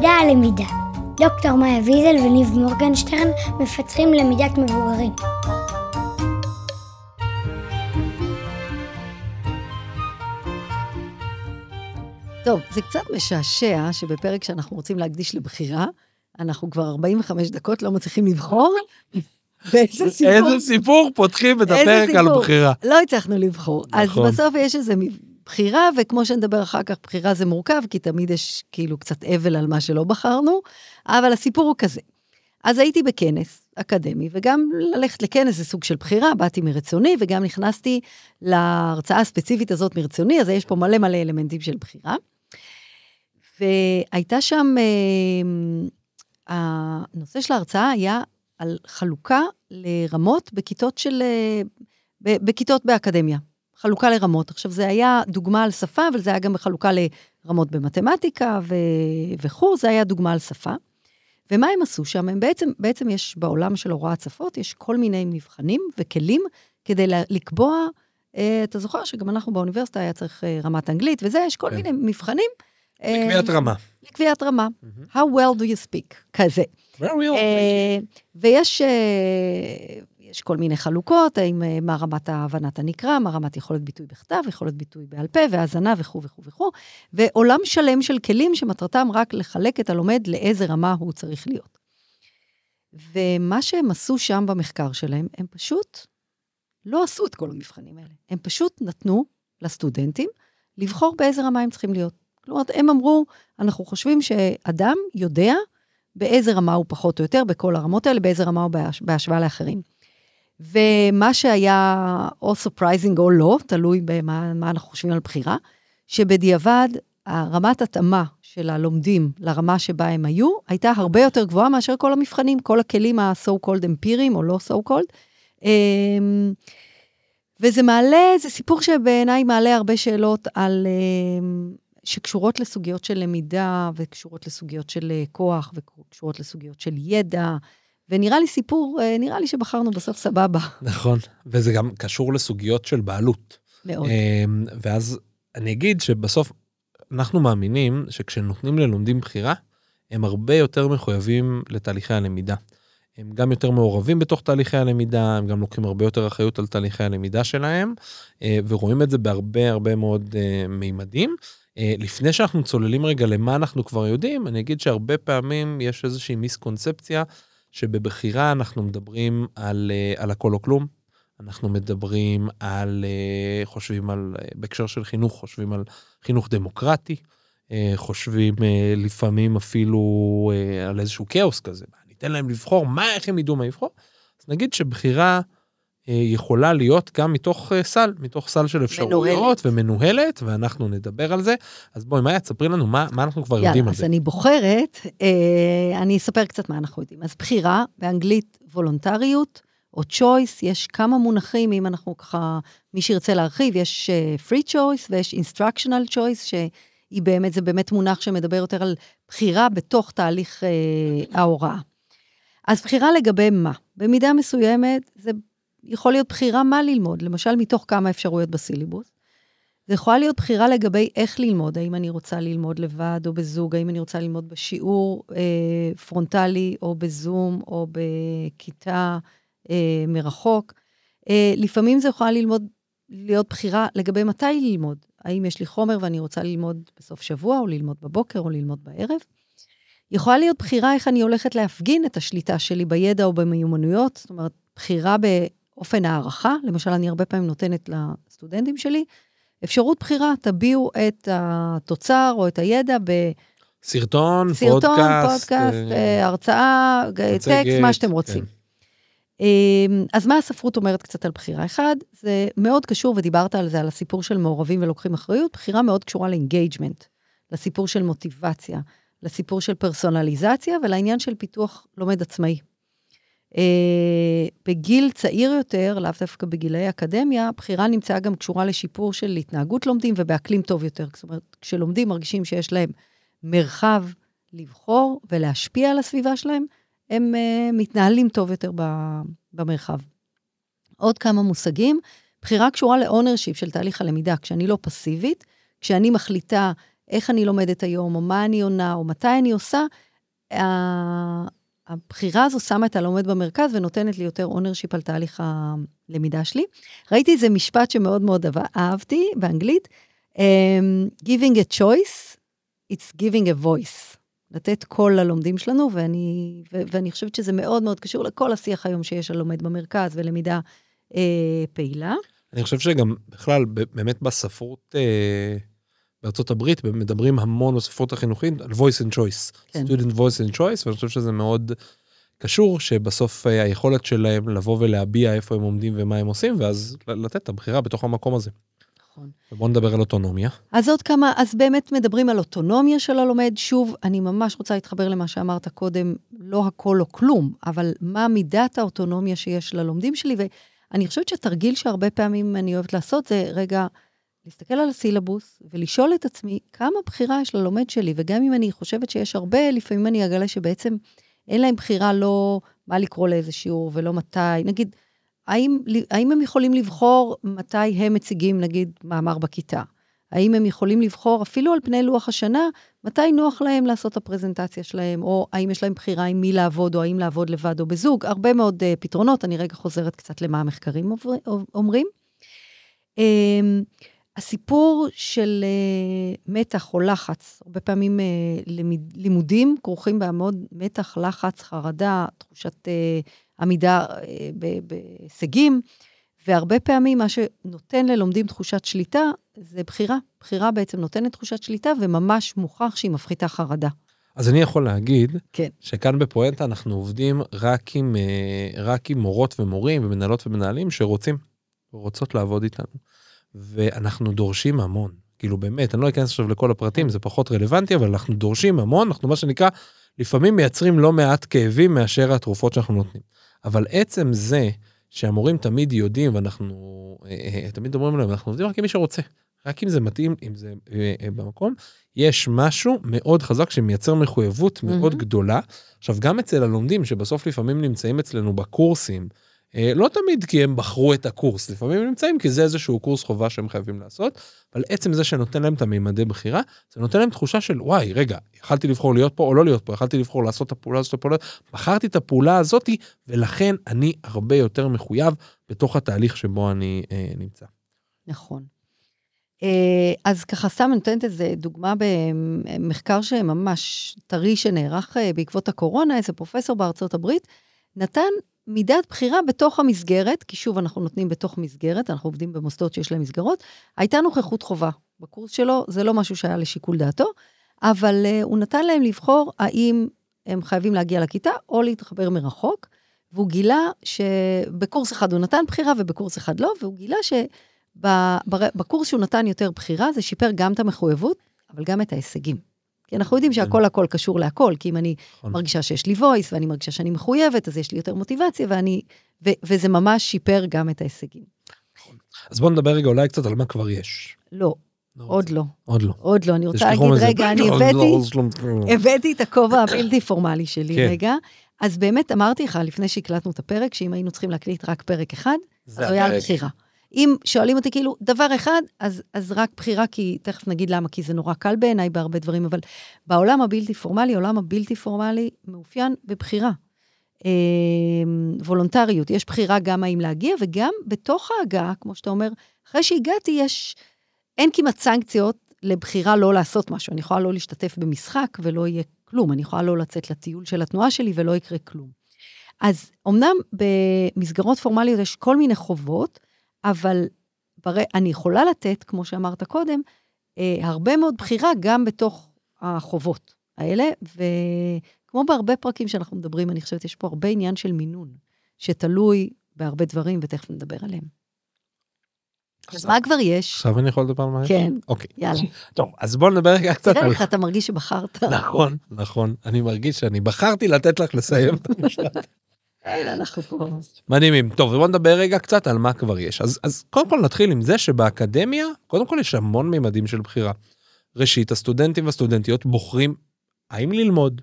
למידה על למידה. דוקטור מאיה ויזל וניב מורגנשטרן מפתחים למידת מבוגרים. טוב, זה קצת משעשע שבפרק שאנחנו רוצים להקדיש לבחירה, אנחנו כבר 45 דקות לא מצליחים לבחור. באיזה סיפור. איזה סיפור פותחים את הפרק על? בחירה. לא הצלחנו לבחור. נכון. אז בסוף יש איזו בחירה, וכמו שנדבר אחר כך, בחירה זה מורכב, כי תמיד יש כאילו קצת אבל על מה שלא בחרנו, אבל הסיפור הוא כזה. אז הייתי בכנס אקדמי, וגם ללכת לכנס זה סוג של בחירה, באתי מרצוני, וגם נכנסתי להרצאה הספציפית הזאת מרצוני, אז יש פה מלא מלא אלמנטים של בחירה. והייתה שם, אה, הנושא של ההרצאה היה על חלוקה לרמות בכיתות של, אה, בכיתות באקדמיה. חלוקה לרמות. עכשיו, זה היה דוגמה על שפה, אבל זה היה גם בחלוקה לרמות במתמטיקה ו- וכו', זה היה דוגמה על שפה. ומה הם עשו שם? הם בעצם, בעצם יש בעולם של הוראת שפות, יש כל מיני מבחנים וכלים כדי לקבוע, אה, אתה זוכר שגם אנחנו באוניברסיטה היה צריך אה, רמת אנגלית וזה, יש כל כן. מיני מבחנים. אה, לקביעת רמה. לקביעת רמה. How well do you speak? כזה. Very well. אה, ויש אה, יש כל מיני חלוקות, האם אה, מה רמת הבנת הנקרא, מה רמת יכולת ביטוי בכתב, יכולת ביטוי בעל פה והאזנה וכו' וכו' וכו', ועולם שלם של כלים שמטרתם רק לחלק את הלומד לאיזה רמה הוא צריך להיות. ומה שהם עשו שם במחקר שלהם, הם פשוט לא עשו את כל המבחנים האלה. הם פשוט נתנו לסטודנטים לבחור באיזה רמה הם צריכים להיות. כלומר, הם אמרו, אנחנו חושבים שאדם יודע באיזה רמה הוא פחות או יותר בכל הרמות האלה, באיזה רמה הוא בהש... בהשוואה לאחרים. ומה שהיה או surprising או לא, תלוי במה מה אנחנו חושבים על בחירה, שבדיעבד הרמת התאמה של הלומדים לרמה שבה הם היו, הייתה הרבה יותר גבוהה מאשר כל המבחנים, כל הכלים ה-so called אמפיריים או לא so called. אמ, וזה מעלה, זה סיפור שבעיניי מעלה הרבה שאלות על, אמ, שקשורות לסוגיות של למידה, וקשורות לסוגיות של אה, כוח, וקשורות לסוגיות של ידע, ונראה לי סיפור, אה, נראה לי שבחרנו בסוף סבבה נכון, וזה גם קשור לסוגיות של בעלות. מאוד. אמ, ואז אני אגיד שבסוף אנחנו מאמינים שכשנותנים ללומדים בחירה, הם הרבה יותר מחויבים לתהליכי הלמידה. הם גם יותר מעורבים בתוך תהליכי הלמידה, הם גם לוקחים הרבה יותר אחריות על תהליכי הלמידה שלהם, אה, ורואים את זה בהרבה הרבה מאוד אה, מימדים. לפני שאנחנו צוללים רגע למה אנחנו כבר יודעים, אני אגיד שהרבה פעמים יש איזושהי מיסקונספציה, שבבחירה אנחנו מדברים על, אה, על הכל או כלום. אנחנו מדברים על, אה, חושבים על, אה, בהקשר של חינוך, חושבים על חינוך דמוקרטי, חושבים לפעמים אפילו על איזשהו כאוס כזה. ניתן להם לבחור, מה, איך הם ידעו מה לבחור? אז נגיד שבחירה יכולה להיות גם מתוך אה, סל, מתוך סל של אפשרויות ומנוהלת, ואנחנו נדבר על זה. אז בואי, מאיה, תספרי לנו מה, מה אנחנו כבר יודעים יאללה, על אז זה. אני בוחרת, אה, אני אספר קצת מה אנחנו יודעים. אז בחירה, באנגלית וולונטריות, או choice, יש כמה מונחים, אם אנחנו ככה, מי שירצה להרחיב, יש אה, free choice ויש instructional choice, שהיא באמת, זה באמת מונח שמדבר יותר על בחירה בתוך תהליך אה, ההוראה. אז בחירה לגבי מה? במידה מסוימת, זה יכול להיות בחירה מה ללמוד, למשל מתוך כמה אפשרויות בסילבוס. זה יכולה להיות בחירה לגבי איך ללמוד, האם אני רוצה ללמוד לבד או בזוג, האם אני רוצה ללמוד בשיעור אה, פרונטלי או בזום או בכיתה אה, מרחוק. אה, לפעמים זה יכולה ללמוד, להיות בחירה לגבי מתי ללמוד. האם יש לי חומר ואני רוצה ללמוד בסוף שבוע, או ללמוד בבוקר, או ללמוד בערב. יכולה להיות בחירה איך אני הולכת להפגין את השליטה שלי בידע או במיומנויות, זאת אומרת, בחירה באופן הערכה. למשל, אני הרבה פעמים נותנת לסטודנטים שלי אפשרות בחירה, תביעו את התוצר או את הידע סרטון, בסרטון, פודקאסט, פודקאסט, אה, אה, הרצאה, טקסט, מה שאתם כן. רוצים. אמ, אז מה הספרות אומרת קצת על בחירה? אחד, זה מאוד קשור, ודיברת על זה, על הסיפור של מעורבים ולוקחים אחריות, בחירה מאוד קשורה ל engagement, לסיפור של מוטיבציה, לסיפור של פרסונליזציה ולעניין של פיתוח לומד עצמאי. אה, בגיל צעיר יותר, לאו דווקא בגילי אקדמיה, בחירה נמצאה גם קשורה לשיפור של התנהגות לומדים ובאקלים טוב יותר. זאת אומרת, כשלומדים מרגישים שיש להם מרחב לבחור ולהשפיע על הסביבה שלהם, הם uh, מתנהלים טוב יותר במרחב. עוד כמה מושגים, בחירה קשורה ל ownership של תהליך הלמידה, כשאני לא פסיבית, כשאני מחליטה איך אני לומדת היום, או מה אני עונה, או מתי אני עושה, הבחירה הזו שמה את הלומד במרכז ונותנת לי יותר ownership על תהליך הלמידה שלי. ראיתי איזה משפט שמאוד מאוד אהבתי באנגלית, um, giving a choice, it's giving a voice. לתת קול ללומדים שלנו, ואני, ו, ואני חושבת שזה מאוד מאוד קשור לכל השיח היום שיש על לומד במרכז ולמידה אה, פעילה. אני חושב שגם בכלל, באמת בספרות אה, בארצות הברית, מדברים המון בספרות החינוכית על voice and choice. כן. student voice and choice, ואני חושב שזה מאוד קשור, שבסוף אה, היכולת שלהם לבוא ולהביע איפה הם עומדים ומה הם עושים, ואז לתת את הבחירה בתוך המקום הזה. נכון. ובוא נדבר על אוטונומיה. אז עוד כמה, אז באמת מדברים על אוטונומיה של הלומד. שוב, אני ממש רוצה להתחבר למה שאמרת קודם, לא הכל או כלום, אבל מה מידת האוטונומיה שיש ללומדים שלי, ואני חושבת שהתרגיל שהרבה פעמים אני אוהבת לעשות זה, רגע, להסתכל על הסילבוס ולשאול את עצמי כמה בחירה יש ללומד שלי, וגם אם אני חושבת שיש הרבה, לפעמים אני אגלה שבעצם אין להם בחירה לא מה לקרוא לאיזה שיעור ולא מתי. נגיד, האם, האם הם יכולים לבחור מתי הם מציגים, נגיד, מאמר בכיתה? האם הם יכולים לבחור, אפילו על פני לוח השנה, מתי נוח להם לעשות הפרזנטציה שלהם, או האם יש להם בחירה עם מי לעבוד, או האם לעבוד לבד או בזוג? הרבה מאוד uh, פתרונות, אני רגע חוזרת קצת למה המחקרים אומרים. Um, הסיפור של uh, מתח או לחץ, הרבה פעמים uh, לימד, לימודים כרוכים בהמון מתח, לחץ, חרדה, תחושת uh, עמידה uh, בהישגים, והרבה פעמים מה שנותן ללומדים תחושת שליטה זה בחירה. בחירה בעצם נותנת תחושת שליטה, וממש מוכח שהיא מפחיתה חרדה. אז אני יכול להגיד, כן. שכאן בפואנטה אנחנו עובדים רק עם, רק עם מורות ומורים ומנהלות ומנהלים שרוצים, רוצות לעבוד איתנו. ואנחנו דורשים המון. כאילו באמת, אני לא אכנס עכשיו לכל הפרטים, זה פחות רלוונטי, אבל אנחנו דורשים המון, אנחנו מה שנקרא, לפעמים מייצרים לא מעט כאבים מאשר התרופות שאנחנו נותנים. אבל עצם זה שהמורים תמיד יודעים, ואנחנו אה, אה, תמיד אומרים להם, אנחנו עובדים רק עם מי שרוצה. רק אם זה מתאים, אם זה אה, אה, במקום, יש משהו מאוד חזק שמייצר מחויבות mm-hmm. מאוד גדולה. עכשיו, גם אצל הלומדים, שבסוף לפעמים נמצאים אצלנו בקורסים, אה, לא תמיד כי הם בחרו את הקורס, לפעמים הם נמצאים כי זה איזשהו קורס חובה שהם חייבים לעשות, אבל עצם זה שנותן להם את המימדי בחירה, זה נותן להם תחושה של וואי, רגע, יכלתי לבחור להיות פה או לא להיות פה, יכלתי לבחור לעשות את הפעולה הזאת, הפעולה, בחרתי את הפעולה הזאתי, ולכן אני הרבה יותר מחויב בתוך התהליך שבו אני אה, נמצא. נכון. אה, אז ככה סתם נותנת איזה דוגמה במחקר שממש טרי שנערך אה, בעקבות הקורונה, איזה פרופסור בארצות הברית, נתן מידת בחירה בתוך המסגרת, כי שוב, אנחנו נותנים בתוך מסגרת, אנחנו עובדים במוסדות שיש להם מסגרות, הייתה נוכחות חובה. בקורס שלו, זה לא משהו שהיה לשיקול דעתו, אבל uh, הוא נתן להם לבחור האם הם חייבים להגיע לכיתה או להתחבר מרחוק, והוא גילה שבקורס אחד הוא נתן בחירה ובקורס אחד לא, והוא גילה שבקורס שהוא נתן יותר בחירה, זה שיפר גם את המחויבות, אבל גם את ההישגים. כי אנחנו יודעים שהכל כן. הכל קשור להכל, כי אם אני נכון. מרגישה שיש לי voice ואני מרגישה שאני מחויבת, אז יש לי יותר מוטיבציה, ואני, ו, וזה ממש שיפר גם את ההישגים. נכון. אז בואו נדבר רגע אולי קצת על מה כבר יש. לא. לא עוד לא. עוד לא. עוד לא. אני רוצה להגיד, רגע, אני הבאתי, הבאתי את הכובע הבלתי פורמלי שלי כן. רגע. אז באמת אמרתי לך, לפני שהקלטנו את הפרק, שאם היינו צריכים להקליט רק פרק אחד, אז הוא היה על בחירה. אם שואלים אותי כאילו דבר אחד, אז, אז רק בחירה, כי תכף נגיד למה, כי זה נורא קל בעיניי בהרבה דברים, אבל בעולם הבלתי פורמלי, העולם הבלתי פורמלי מאופיין בבחירה. אה, וולונטריות, יש בחירה גם האם להגיע, וגם בתוך ההגעה, כמו שאתה אומר, אחרי שהגעתי, יש, אין כמעט סנקציות לבחירה לא לעשות משהו. אני יכולה לא להשתתף במשחק ולא יהיה כלום, אני יכולה לא לצאת לטיול של התנועה שלי ולא יקרה כלום. אז אמנם במסגרות פורמליות יש כל מיני חובות, אבל. אני יכולה לתת, כמו שאמרת קודם, אה, הרבה מאוד בחירה גם בתוך החובות האלה, וכמו בהרבה פרקים שאנחנו מדברים, אני חושבת, יש פה הרבה עניין של מינון, שתלוי בהרבה דברים, ותכף נדבר עליהם. אז מה כבר יש? עכשיו אני יכול לדבר על מה יש? כן. אוקיי. יאללה. טוב, אז בוא נדבר רגע קצת על... תראה איך אתה מרגיש שבחרת. נכון, נכון. אני מרגיש שאני בחרתי לתת לך לסיים את המשפט. פה. מדהימים. טוב, בוא נדבר רגע קצת על מה כבר יש. אז, אז קודם כל נתחיל עם זה שבאקדמיה, קודם כל יש המון מימדים של בחירה. ראשית, הסטודנטים והסטודנטיות בוחרים האם ללמוד,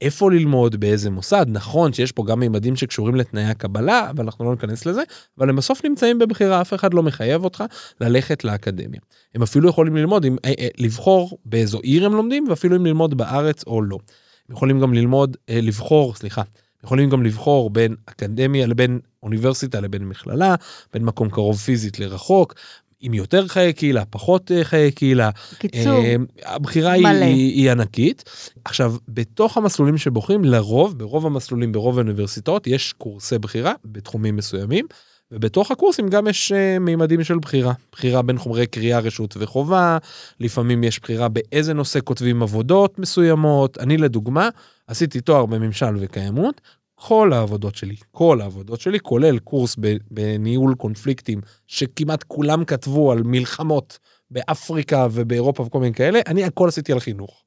איפה ללמוד, באיזה מוסד. נכון שיש פה גם מימדים שקשורים לתנאי הקבלה, אבל אנחנו לא ניכנס לזה, אבל הם בסוף נמצאים בבחירה, אף אחד לא מחייב אותך ללכת לאקדמיה. הם אפילו יכולים ללמוד, עם, אה, אה, לבחור באיזו עיר הם לומדים, ואפילו אם ללמוד בארץ או לא. הם יכולים גם ללמוד, אה, לבחור, סליחה, יכולים גם לבחור בין אקדמיה לבין אוניברסיטה לבין מכללה, בין מקום קרוב פיזית לרחוק, עם יותר חיי קהילה, פחות אה, חיי קהילה. בקיצור, אה, הבחירה מלא. היא, היא ענקית. עכשיו, בתוך המסלולים שבוחרים, לרוב, ברוב המסלולים, ברוב האוניברסיטאות, יש קורסי בחירה בתחומים מסוימים, ובתוך הקורסים גם יש uh, מימדים של בחירה. בחירה בין חומרי קריאה, רשות וחובה, לפעמים יש בחירה באיזה נושא כותבים עבודות מסוימות. אני לדוגמה, עשיתי תואר בממשל וקיימות, כל העבודות שלי, כל העבודות שלי, כולל קורס בניהול קונפליקטים, שכמעט כולם כתבו על מלחמות באפריקה ובאירופה וכל מיני כאלה, אני הכל עשיתי על חינוך.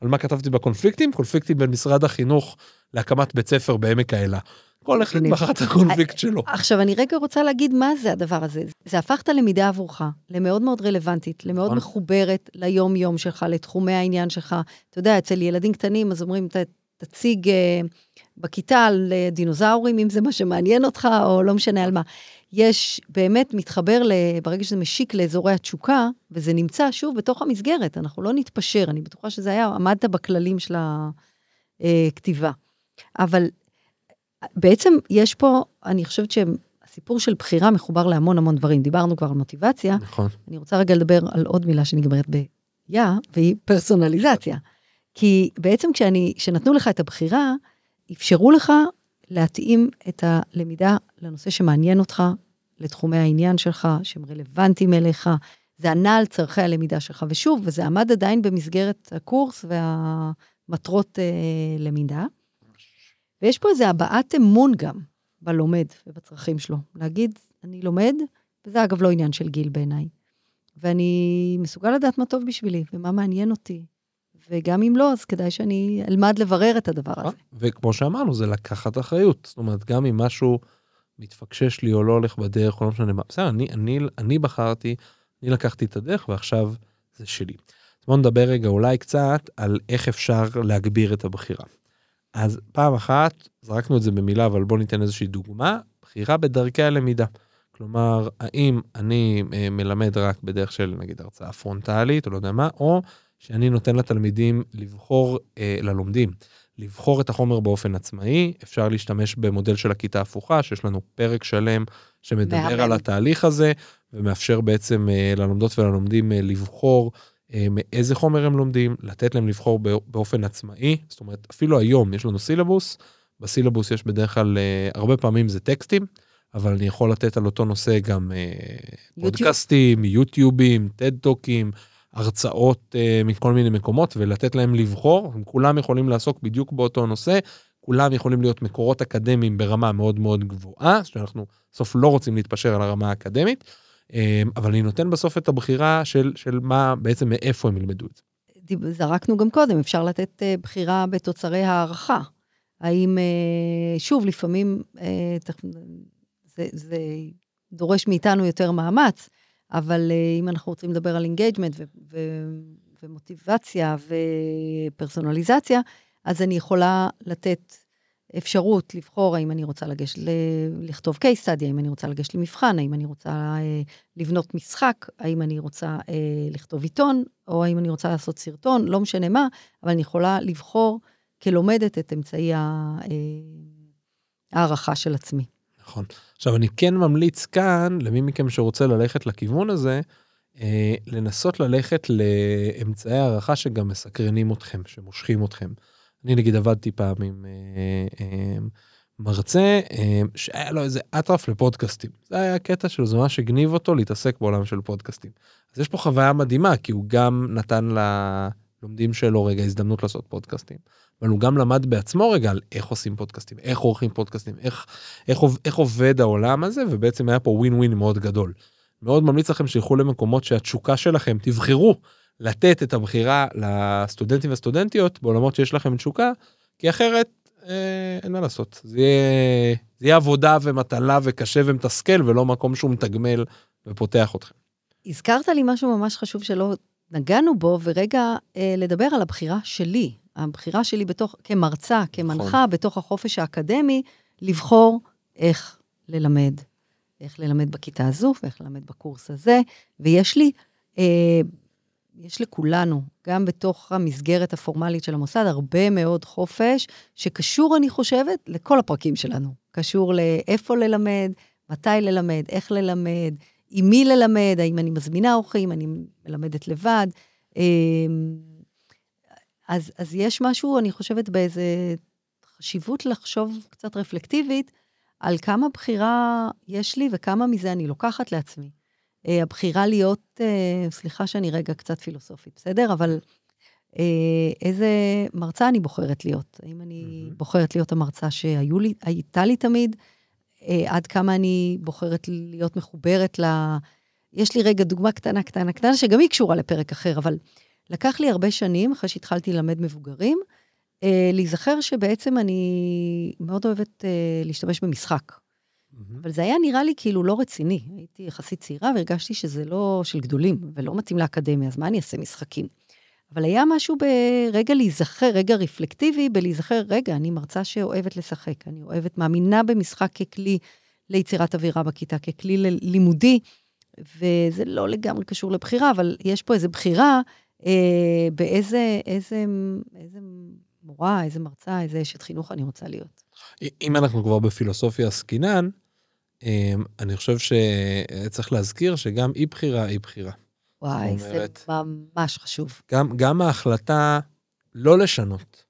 על מה כתבתי בקונפליקטים? קונפליקטים בין משרד החינוך להקמת בית ספר בעמק האלה. כל אחד. בחר את הקונפליקט שלו. עכשיו, אני רגע רוצה להגיד מה זה הדבר הזה. זה הפך את הלמידה עבורך למאוד מאוד רלוונטית, למאוד נכון. מחוברת ליום-יום שלך, לתחומי העניין שלך. אתה יודע, אצל ילדים קטנים, אז אומרים, "ת- תציג אה, בכיתה על אה, דינוזאורים, אם זה מה שמעניין אותך, או לא משנה על מה. יש, באמת מתחבר, ל, ברגע שזה משיק לאזורי התשוקה, וזה נמצא שוב בתוך המסגרת, אנחנו לא נתפשר, אני בטוחה שזה היה, עמדת בכללים של הכתיבה. אבל בעצם יש פה, אני חושבת שהסיפור של בחירה מחובר להמון המון דברים. דיברנו כבר על מוטיבציה, נכון. אני רוצה רגע לדבר על עוד מילה שנגמרת ב-יא, והיא פרסונליזציה. כי בעצם כשאני, כשנתנו לך את הבחירה, אפשרו לך להתאים את הלמידה לנושא שמעניין אותך, לתחומי העניין שלך, שהם רלוונטיים אליך. זה ענה על צורכי הלמידה שלך. ושוב, וזה עמד עדיין במסגרת הקורס והמטרות אה, למידה. ויש פה איזו הבעת אמון גם בלומד ובצרכים שלו. להגיד, אני לומד, וזה אגב לא עניין של גיל בעיניי. ואני מסוגל לדעת מה טוב בשבילי ומה מעניין אותי. וגם אם לא, אז כדאי שאני אלמד לברר את הדבר הזה. וכמו שאמרנו, זה לקחת אחריות. זאת אומרת, גם אם משהו מתפקשש לי או לא הולך בדרך, או לא משנה מה, בסדר, אני, אני, אני בחרתי, אני לקחתי את הדרך, ועכשיו זה שלי. בואו נדבר רגע אולי קצת על איך אפשר להגביר את הבחירה. אז פעם אחת, זרקנו את זה במילה, אבל בואו ניתן איזושהי דוגמה, בחירה בדרכי הלמידה. כלומר, האם אני אה, מלמד רק בדרך של נגיד הרצאה פרונטלית, או לא יודע מה, או שאני נותן לתלמידים לבחור, אה, ללומדים, לבחור את החומר באופן עצמאי, אפשר להשתמש במודל של הכיתה הפוכה, שיש לנו פרק שלם שמדבר. על התהליך הזה, ומאפשר בעצם אה, ללומדות וללומדים אה, לבחור מאיזה חומר הם לומדים, לתת להם לבחור בא- באופן עצמאי, זאת אומרת, אפילו היום יש לנו סילבוס, בסילבוס יש בדרך כלל, אה, הרבה פעמים זה טקסטים, אבל אני יכול לתת על אותו נושא גם אה, יוטיוב. פודקאסטים, יוטיובים, טד טוקים, הרצאות אה, מכל מיני מקומות ולתת להם לבחור, הם כולם יכולים לעסוק בדיוק באותו נושא, כולם יכולים להיות מקורות אקדמיים ברמה מאוד מאוד גבוהה, שאנחנו בסוף לא רוצים להתפשר על הרמה האקדמית, אה, אבל אני נותן בסוף את הבחירה של, של מה, בעצם מאיפה הם ילמדו את זה. זרקנו גם קודם, אפשר לתת אה, בחירה בתוצרי הערכה. האם, אה, שוב, לפעמים אה, זה, זה דורש מאיתנו יותר מאמץ, אבל אם אנחנו רוצים לדבר על engagement ומוטיבציה ופרסונליזציה, אז אני יכולה לתת אפשרות לבחור האם אני רוצה לגשת, ל- לכתוב case study, האם אני רוצה לגשת למבחן, האם אני רוצה אה, לבנות משחק, האם אני רוצה אה, לכתוב עיתון, או האם אני רוצה לעשות סרטון, לא משנה מה, אבל אני יכולה לבחור כלומדת את אמצעי ה- אה, של עצמי. נכון. עכשיו אני כן ממליץ כאן למי מכם שרוצה ללכת לכיוון הזה, אה, לנסות ללכת לאמצעי הערכה שגם מסקרנים אתכם, שמושכים אתכם. אני נגיד עבדתי פעם עם אה, אה, מרצה אה, שהיה לו איזה אטרף לפודקאסטים. זה היה הקטע שלו, זה ממש הגניב אותו להתעסק בעולם של פודקאסטים. אז יש פה חוויה מדהימה, כי הוא גם נתן ללומדים שלו רגע הזדמנות לעשות פודקאסטים, אבל הוא גם למד בעצמו רגע על איך עושים פודקאסטים, איך עורכים פודקאסטים, איך איך, איך עובד העולם הזה, ובעצם היה פה ווין ווין מאוד גדול. מאוד ממליץ לכם שילכו למקומות שהתשוקה שלכם, תבחרו לתת את הבחירה לסטודנטים והסטודנטיות בעולמות שיש לכם תשוקה, כי אחרת אה, אין מה לעשות. זה יהיה, זה יהיה עבודה ומטלה וקשה ומתסכל, ולא מקום שהוא מתגמל ופותח אתכם. הזכרת לי משהו ממש חשוב שלא נגענו בו, ורגע אה, לדבר על הבחירה שלי. הבחירה שלי בתוך, כמרצה, כמנחה, נכון. בתוך החופש האקדמי, לבחור איך ללמד. איך ללמד בכיתה הזו ואיך ללמד בקורס הזה. ויש לי, אה, יש לכולנו, גם בתוך המסגרת הפורמלית של המוסד, הרבה מאוד חופש, שקשור, אני חושבת, לכל הפרקים שלנו. קשור לאיפה ללמד, מתי ללמד, איך ללמד, עם מי ללמד, האם אני מזמינה אורחים, אני מלמדת לבד. אמ, אז, אז יש משהו, אני חושבת, באיזה חשיבות לחשוב קצת רפלקטיבית על כמה בחירה יש לי וכמה מזה אני לוקחת לעצמי. אה, הבחירה להיות, אה, סליחה שאני רגע קצת פילוסופית, בסדר? אבל אה, איזה מרצה אני בוחרת להיות? האם אני mm-hmm. בוחרת להיות המרצה שהייתה לי תמיד? עד כמה אני בוחרת להיות מחוברת ל... יש לי רגע דוגמה קטנה, קטנה, קטנה, שגם היא קשורה לפרק אחר, אבל לקח לי הרבה שנים, אחרי שהתחלתי ללמד מבוגרים, להיזכר שבעצם אני מאוד אוהבת להשתמש במשחק. Mm-hmm. אבל זה היה נראה לי כאילו לא רציני. הייתי יחסית צעירה והרגשתי שזה לא של גדולים ולא מתאים לאקדמיה, אז מה אני אעשה משחקים? אבל היה משהו ברגע להיזכר, רגע רפלקטיבי, בלהיזכר, רגע, אני מרצה שאוהבת לשחק, אני אוהבת, מאמינה במשחק ככלי ליצירת אווירה בכיתה, ככלי לימודי, וזה לא לגמרי קשור לבחירה, אבל יש פה איזו בחירה אה, באיזה איזה, איזה מורה, איזה מרצה, איזה אשת חינוך אני רוצה להיות. אם אנחנו כבר בפילוסופיה עסקינן, אני חושב שצריך להזכיר שגם אי בחירה אי בחירה. וואי, אומרת, זה ממש חשוב. גם, גם ההחלטה לא לשנות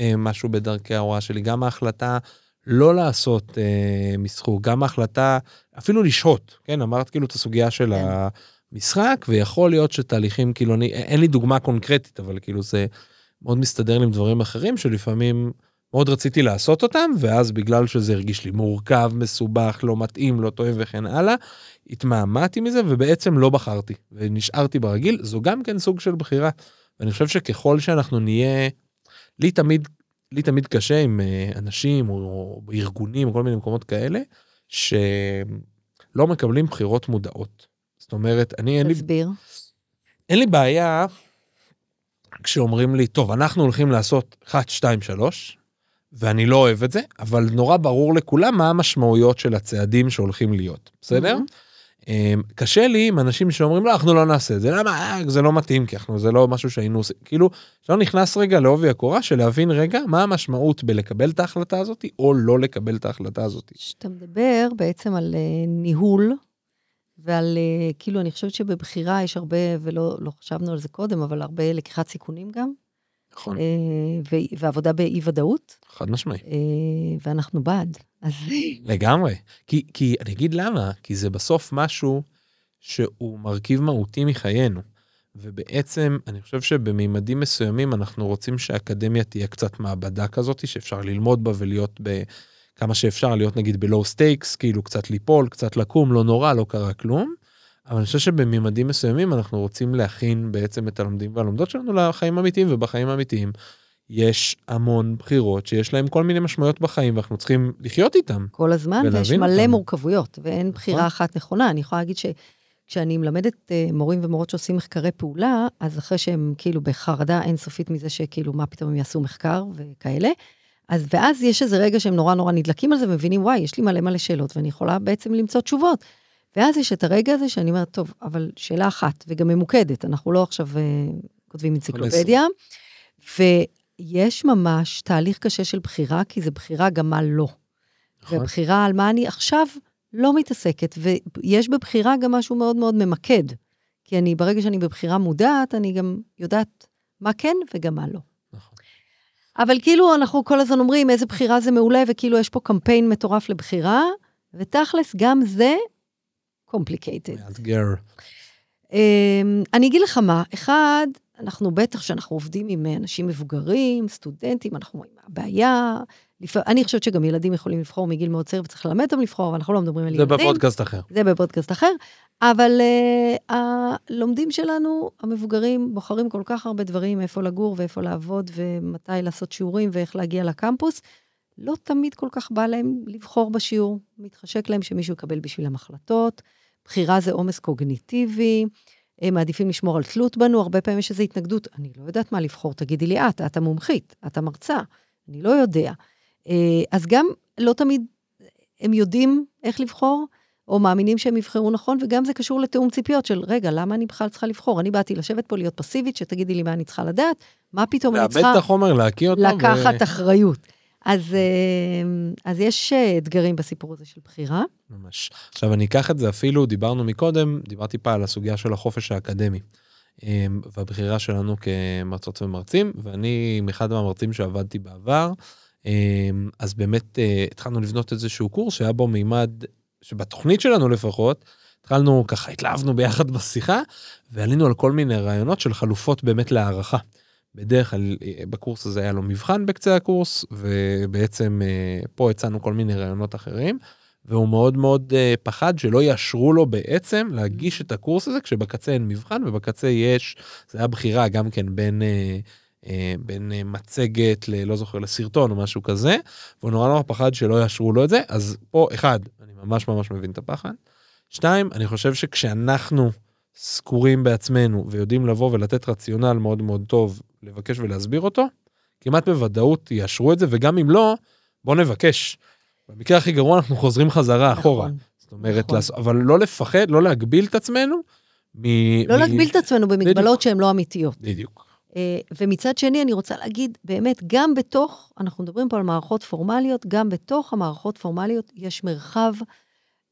אה, משהו בדרכי ההוראה שלי, גם ההחלטה לא לעשות אה, משחוק, גם ההחלטה אפילו לשהות, כן? אמרת כאילו את הסוגיה של כן. המשחק, ויכול להיות שתהליכים כאילו, אני, אין לי דוגמה קונקרטית, אבל כאילו זה מאוד מסתדר לי עם דברים אחרים שלפעמים מאוד רציתי לעשות אותם, ואז בגלל שזה הרגיש לי מורכב, מסובך, לא מתאים, לא טועה וכן הלאה, התמהמהתי מזה ובעצם לא בחרתי, ונשארתי ברגיל, זו גם כן סוג של בחירה. ואני חושב שככל שאנחנו נהיה, לי תמיד, לי תמיד קשה עם אה, אנשים או ארגונים או כל מיני מקומות כאלה, שלא מקבלים בחירות מודעות. זאת אומרת, אני אין לי... תסביר. אין לי בעיה כשאומרים לי, טוב, אנחנו הולכים לעשות 1, 2, 3, ואני לא אוהב את זה, אבל נורא ברור לכולם מה המשמעויות של הצעדים שהולכים להיות, בסדר? Mm-hmm. קשה לי עם אנשים שאומרים לא אנחנו לא נעשה את זה למה אה, זה לא מתאים כי אנחנו זה לא משהו שהיינו עושים כאילו שלא נכנס רגע לעובי הקורה של להבין רגע מה המשמעות בלקבל את ההחלטה הזאת או לא לקבל את ההחלטה הזאת. כשאתה מדבר בעצם על uh, ניהול ועל, uh, כאילו, אני חושבת שבבחירה יש הרבה, ולא לא חשבנו על זה קודם, אבל הרבה לקיחת סיכונים גם. נכון. ו- ועבודה באי-ודאות. חד משמעי. Uh, ואנחנו בעד, אז... לגמרי. כי, כי אני אגיד למה, כי זה בסוף משהו שהוא מרכיב מהותי מחיינו. ובעצם, אני חושב שבמימדים מסוימים אנחנו רוצים שהאקדמיה תהיה קצת מעבדה כזאת, שאפשר ללמוד בה ולהיות ב... כמה שאפשר להיות נגיד ב low stakes, כאילו קצת ליפול, קצת לקום, לא נורא, לא קרה כלום. אבל אני חושב שבממדים מסוימים אנחנו רוצים להכין בעצם את הלומדים והלומדות שלנו לחיים אמיתיים, ובחיים אמיתיים יש המון בחירות שיש להם כל מיני משמעויות בחיים, ואנחנו צריכים לחיות איתם. כל הזמן, ויש מלא אותם. מורכבויות, ואין בחירה נכון. אחת נכונה. אני יכולה להגיד שכשאני מלמדת uh, מורים ומורות שעושים מחקרי פעולה, אז אחרי שהם כאילו בחרדה אינסופית מזה שכאילו מה פתאום הם יעשו מחקר וכאלה, אז ואז יש איזה רגע שהם נורא נורא נדלקים על זה ומבינים, וואי, יש לי מלא מלא שאלות ואני יכולה בעצם למצוא תשובות. ואז יש את הרגע הזה שאני אומרת, טוב, אבל שאלה אחת, וגם ממוקדת, אנחנו לא עכשיו uh, כותבים אנציקלופדיה, ויש ממש תהליך קשה של בחירה, כי זה בחירה גם מה לא. נכון. ובחירה על מה אני עכשיו לא מתעסקת, ויש בבחירה גם משהו מאוד מאוד ממקד. כי אני, ברגע שאני בבחירה מודעת, אני גם יודעת מה כן וגם מה לא. אבל כאילו אנחנו כל הזמן אומרים איזה בחירה זה מעולה, וכאילו יש פה קמפיין מטורף לבחירה, ותכלס גם זה complicated. מאתגר. Um, אני אגיד לך מה, אחד, אנחנו בטח שאנחנו עובדים עם אנשים מבוגרים, סטודנטים, אנחנו רואים מה הבעיה. לפ... אני חושבת שגם ילדים יכולים לבחור מגיל מאוד צעיר וצריך ללמד אותם לבחור, אבל אנחנו לא מדברים על ילדים. זה בפודקאסט אחר. זה בפודקאסט אחר, אבל uh, הלומדים שלנו, המבוגרים, בוחרים כל כך הרבה דברים, איפה לגור ואיפה לעבוד ומתי לעשות שיעורים ואיך להגיע לקמפוס. לא תמיד כל כך בא להם לבחור בשיעור, מתחשק להם שמישהו יקבל בשבילם החלטות. בחירה זה עומס קוגניטיבי. הם מעדיפים לשמור על תלות בנו, הרבה פעמים יש איזו התנגדות. אני לא יודעת מה לבחור, תגידי לי את, את המומחית, את המרצה, אני לא יודע. אה, אז גם לא תמיד הם יודעים איך לבחור, או מאמינים שהם יבחרו נכון, וגם זה קשור לתיאום ציפיות של, רגע, למה אני בכלל צריכה לבחור? אני באתי לשבת פה להיות פסיבית, שתגידי לי מה אני צריכה לדעת, מה פתאום אני צריכה... לאבד את החומר, להקיא אותו. לקחת ו... אחריות. אז, אה, אז יש אה, אתגרים בסיפור הזה של בחירה. ממש. עכשיו, אני אקח את זה אפילו, דיברנו מקודם, דיברתי פעם על הסוגיה של החופש האקדמי. אה, והבחירה שלנו כמרצות ומרצים, ואני מאחד מהמרצים שעבדתי בעבר, אז באמת התחלנו לבנות איזשהו קורס שהיה בו מימד, שבתוכנית שלנו לפחות, התחלנו ככה, התלהבנו ביחד בשיחה, ועלינו על כל מיני רעיונות של חלופות באמת להערכה. בדרך כלל אה, בקורס הזה היה לו מבחן בקצה הקורס, ובעצם אה, פה הצענו כל מיני רעיונות אחרים, והוא מאוד מאוד אה, פחד שלא יאשרו לו בעצם להגיש את הקורס הזה כשבקצה אין מבחן ובקצה יש, זה היה בחירה גם כן בין... בין מצגת ללא זוכר לסרטון או משהו כזה והוא נורא נורא פחד שלא יאשרו לו את זה אז פה אחד אני ממש ממש מבין את הפחד. שתיים אני חושב שכשאנחנו סגורים בעצמנו ויודעים לבוא ולתת רציונל מאוד מאוד טוב לבקש ולהסביר אותו, כמעט בוודאות יאשרו את זה, וגם אם לא, בוא נבקש. במקרה הכי גרוע אנחנו חוזרים חזרה נכון, אחורה. זאת אומרת, נכון. לעשות, אבל לא לפחד, לא להגביל את עצמנו. מ, לא מ... להגביל את עצמנו במגבלות שהן לא אמיתיות. בדיוק. Uh, ומצד שני, אני רוצה להגיד, באמת, גם בתוך, אנחנו מדברים פה על מערכות פורמליות, גם בתוך המערכות פורמליות יש מרחב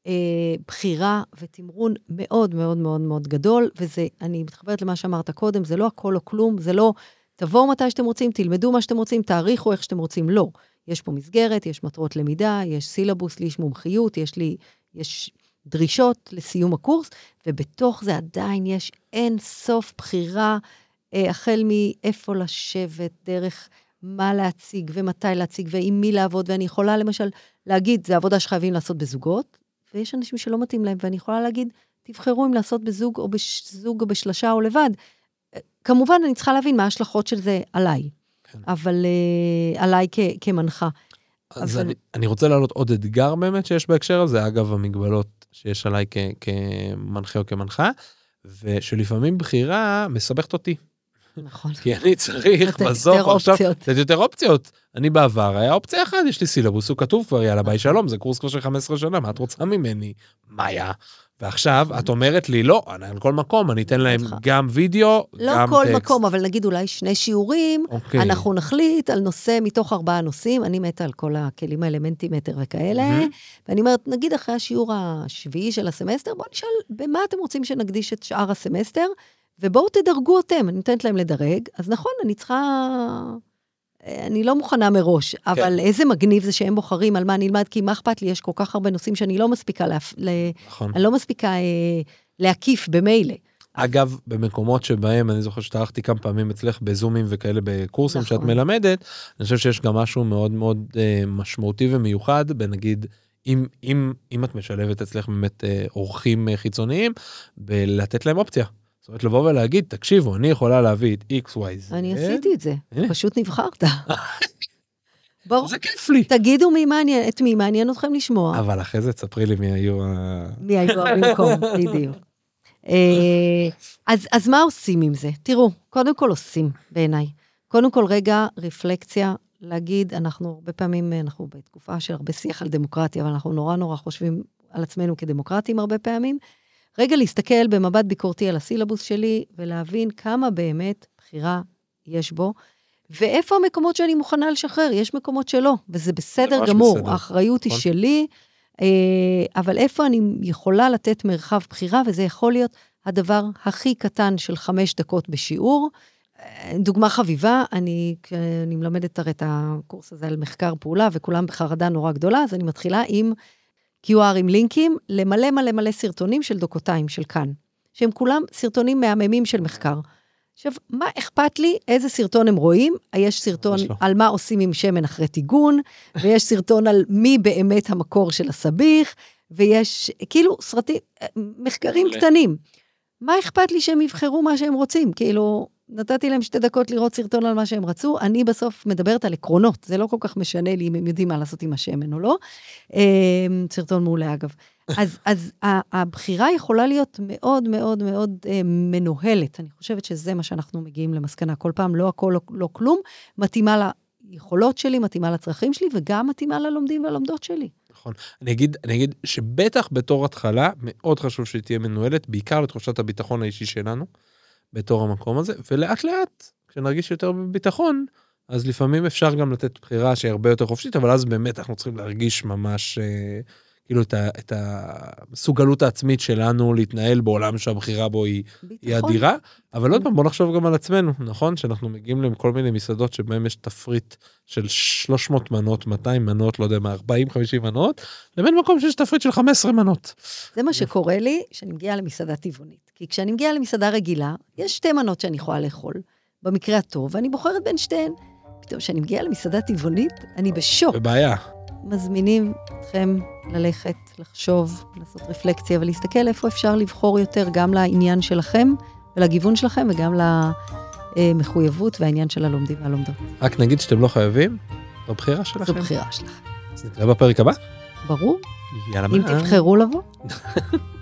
אה, בחירה ותמרון מאוד מאוד מאוד מאוד גדול, וזה, אני מתחברת למה שאמרת קודם, זה לא הכל או כלום, זה לא תבואו מתי שאתם רוצים, תלמדו מה שאתם רוצים, תעריכו איך שאתם רוצים, לא. יש פה מסגרת, יש מטרות למידה, יש סילבוס, לי יש מומחיות, יש לי, יש דרישות לסיום הקורס, ובתוך זה עדיין יש אין סוף בחירה, אה, החל מאיפה לשבת, דרך מה להציג ומתי להציג ועם מי לעבוד, ואני יכולה למשל להגיד, זו עבודה שחייבים לעשות בזוגות, ויש אנשים שלא מתאים להם, ואני יכולה להגיד, תבחרו אם לעשות בזוג או בזוג או בשלושה או לבד. כמובן, אני צריכה להבין מה ההשלכות של זה עליי, כן. אבל uh, עליי כ, כמנחה. אז אבל... אני, אני רוצה להעלות עוד אתגר באמת שיש בהקשר הזה, אגב, המגבלות שיש עליי כ, כמנחה או כמנחה, ושלפעמים בחירה מסבכת אותי. נכון. כי אני צריך בסוף עכשיו לתת יותר אופציות. אני בעבר, היה אופציה אחת, יש לי סילבוס, הוא כתוב כבר, יאללה ביי שלום, זה קורס כבר של 15 שנה, מה את רוצה ממני? מאיה. ועכשיו את אומרת לי, לא, אני לא כל מקום, אני אתן להם גם וידאו, לא גם טקסט. לא כל מקום, אבל נגיד אולי שני שיעורים, אוקיי. אנחנו נחליט על נושא מתוך ארבעה נושאים, אני מתה על כל הכלים האלמנטים מטר וכאלה, mm-hmm. ואני אומרת, נגיד אחרי השיעור השביעי של הסמסטר, בואו נשאל במה אתם רוצים שנקדיש את שאר הסמסטר, ובואו תדרגו אותם, אני נותנת להם לדרג, אז נכון, אני צריכה... אני לא מוכנה מראש, כן. אבל איזה מגניב זה שהם בוחרים על מה נלמד, כי מה אכפת לי, יש כל כך הרבה נושאים שאני לא מספיקה, להפ... נכון. אני לא מספיקה אה, להקיף במילא. אגב, במקומות שבהם, אני זוכר שטרחתי כמה פעמים אצלך בזומים וכאלה בקורסים נכון. שאת מלמדת, אני חושב שיש גם משהו מאוד מאוד אה, משמעותי ומיוחד, בנגיד, אם, אם, אם את משלבת אצלך באמת אה, אורחים אה, חיצוניים, בלתת להם אופציה. זאת אומרת, לבוא ולהגיד, תקשיבו, אני יכולה להביא את XYZ. אני עשיתי את זה, פשוט נבחרת. ברור. זה כיף לי. תגידו מי מעניין, את מי מעניין אתכם לשמוע. אבל אחרי זה תספרי לי מי היו ה... מי היו במקום, בדיוק. אה, אז, אז מה עושים עם זה? תראו, קודם כל עושים, בעיניי. קודם כל, רגע, רפלקציה, להגיד, אנחנו הרבה פעמים, אנחנו בתקופה של הרבה שיח על דמוקרטיה, אבל אנחנו נורא נורא חושבים על עצמנו כדמוקרטים הרבה פעמים, רגע להסתכל במבט ביקורתי על הסילבוס שלי ולהבין כמה באמת בחירה יש בו, ואיפה המקומות שאני מוכנה לשחרר, יש מקומות שלא, וזה בסדר גמור, בסדר. האחריות היא נכון. שלי, אה, אבל איפה אני יכולה לתת מרחב בחירה, וזה יכול להיות הדבר הכי קטן של חמש דקות בשיעור. אה, דוגמה חביבה, אני, אני מלמדת הרי את הקורס הזה על מחקר פעולה, וכולם בחרדה נורא גדולה, אז אני מתחילה עם QR עם לינקים למלא מלא מלא סרטונים של דוקותיים של כאן, שהם כולם סרטונים מהממים של מחקר. עכשיו, מה אכפת לי איזה סרטון הם רואים? יש סרטון לא. על מה עושים עם שמן אחרי טיגון, ויש סרטון על מי באמת המקור של הסביך, ויש כאילו סרטים, מחקרים קטנים. מה אכפת לי שהם יבחרו מה שהם רוצים? כאילו, נתתי להם שתי דקות לראות סרטון על מה שהם רצו, אני בסוף מדברת על עקרונות, זה לא כל כך משנה לי אם הם יודעים מה לעשות עם השמן או לא. אמ, סרטון מעולה אגב. אז, אז הבחירה יכולה להיות מאוד מאוד מאוד אה, מנוהלת. אני חושבת שזה מה שאנחנו מגיעים למסקנה. כל פעם, לא הכל, לא, לא כלום, מתאימה ליכולות שלי, מתאימה לצרכים שלי, וגם מתאימה ללומדים והלומדות שלי. נכון. אני אגיד, אני אגיד שבטח בתור התחלה, מאוד חשוב שהיא תהיה מנוהלת, בעיקר לתחושת הביטחון האישי שלנו, בתור המקום הזה, ולאט לאט, כשנרגיש יותר בביטחון, אז לפעמים אפשר גם לתת בחירה שהיא הרבה יותר חופשית, אבל אז באמת אנחנו צריכים להרגיש ממש, אה, כאילו, את, ה, את המסוגלות העצמית שלנו להתנהל בעולם שהבחירה בו היא, היא. אדירה. אבל עוד פעם, בוא נחשוב גם על עצמנו, נכון? שאנחנו מגיעים לכל מיני מסעדות שבהם יש תפריט של 300 מנות, 200 מנות, לא יודע מה, 40-50 מנות, לבין מקום שיש תפריט של 15 מנות. זה מה שקורה לי כשאני מגיעה למסעדה טבעונית. כי כשאני מגיעה למסעדה רגילה, יש שתי מנות שאני יכולה לאכול, במקרה הטוב, ואני בוחרת בין שתיהן. פתאום כשאני מגיעה למסעדה טבעונית, אני בשוק. בבעיה. מזמינים אתכם ללכת, לחשוב, לעשות רפלקציה ולהסתכל איפה אפשר לבחור יותר גם לעניין שלכם ולגיוון שלכם וגם למחויבות והעניין של הלומדים והלומדות. רק נגיד שאתם לא חייבים, זו בחירה זו שלכם. בחירה שלכם. אז נתראה בפרק הבא. ברור, יאללה אם. תבחרו לבוא.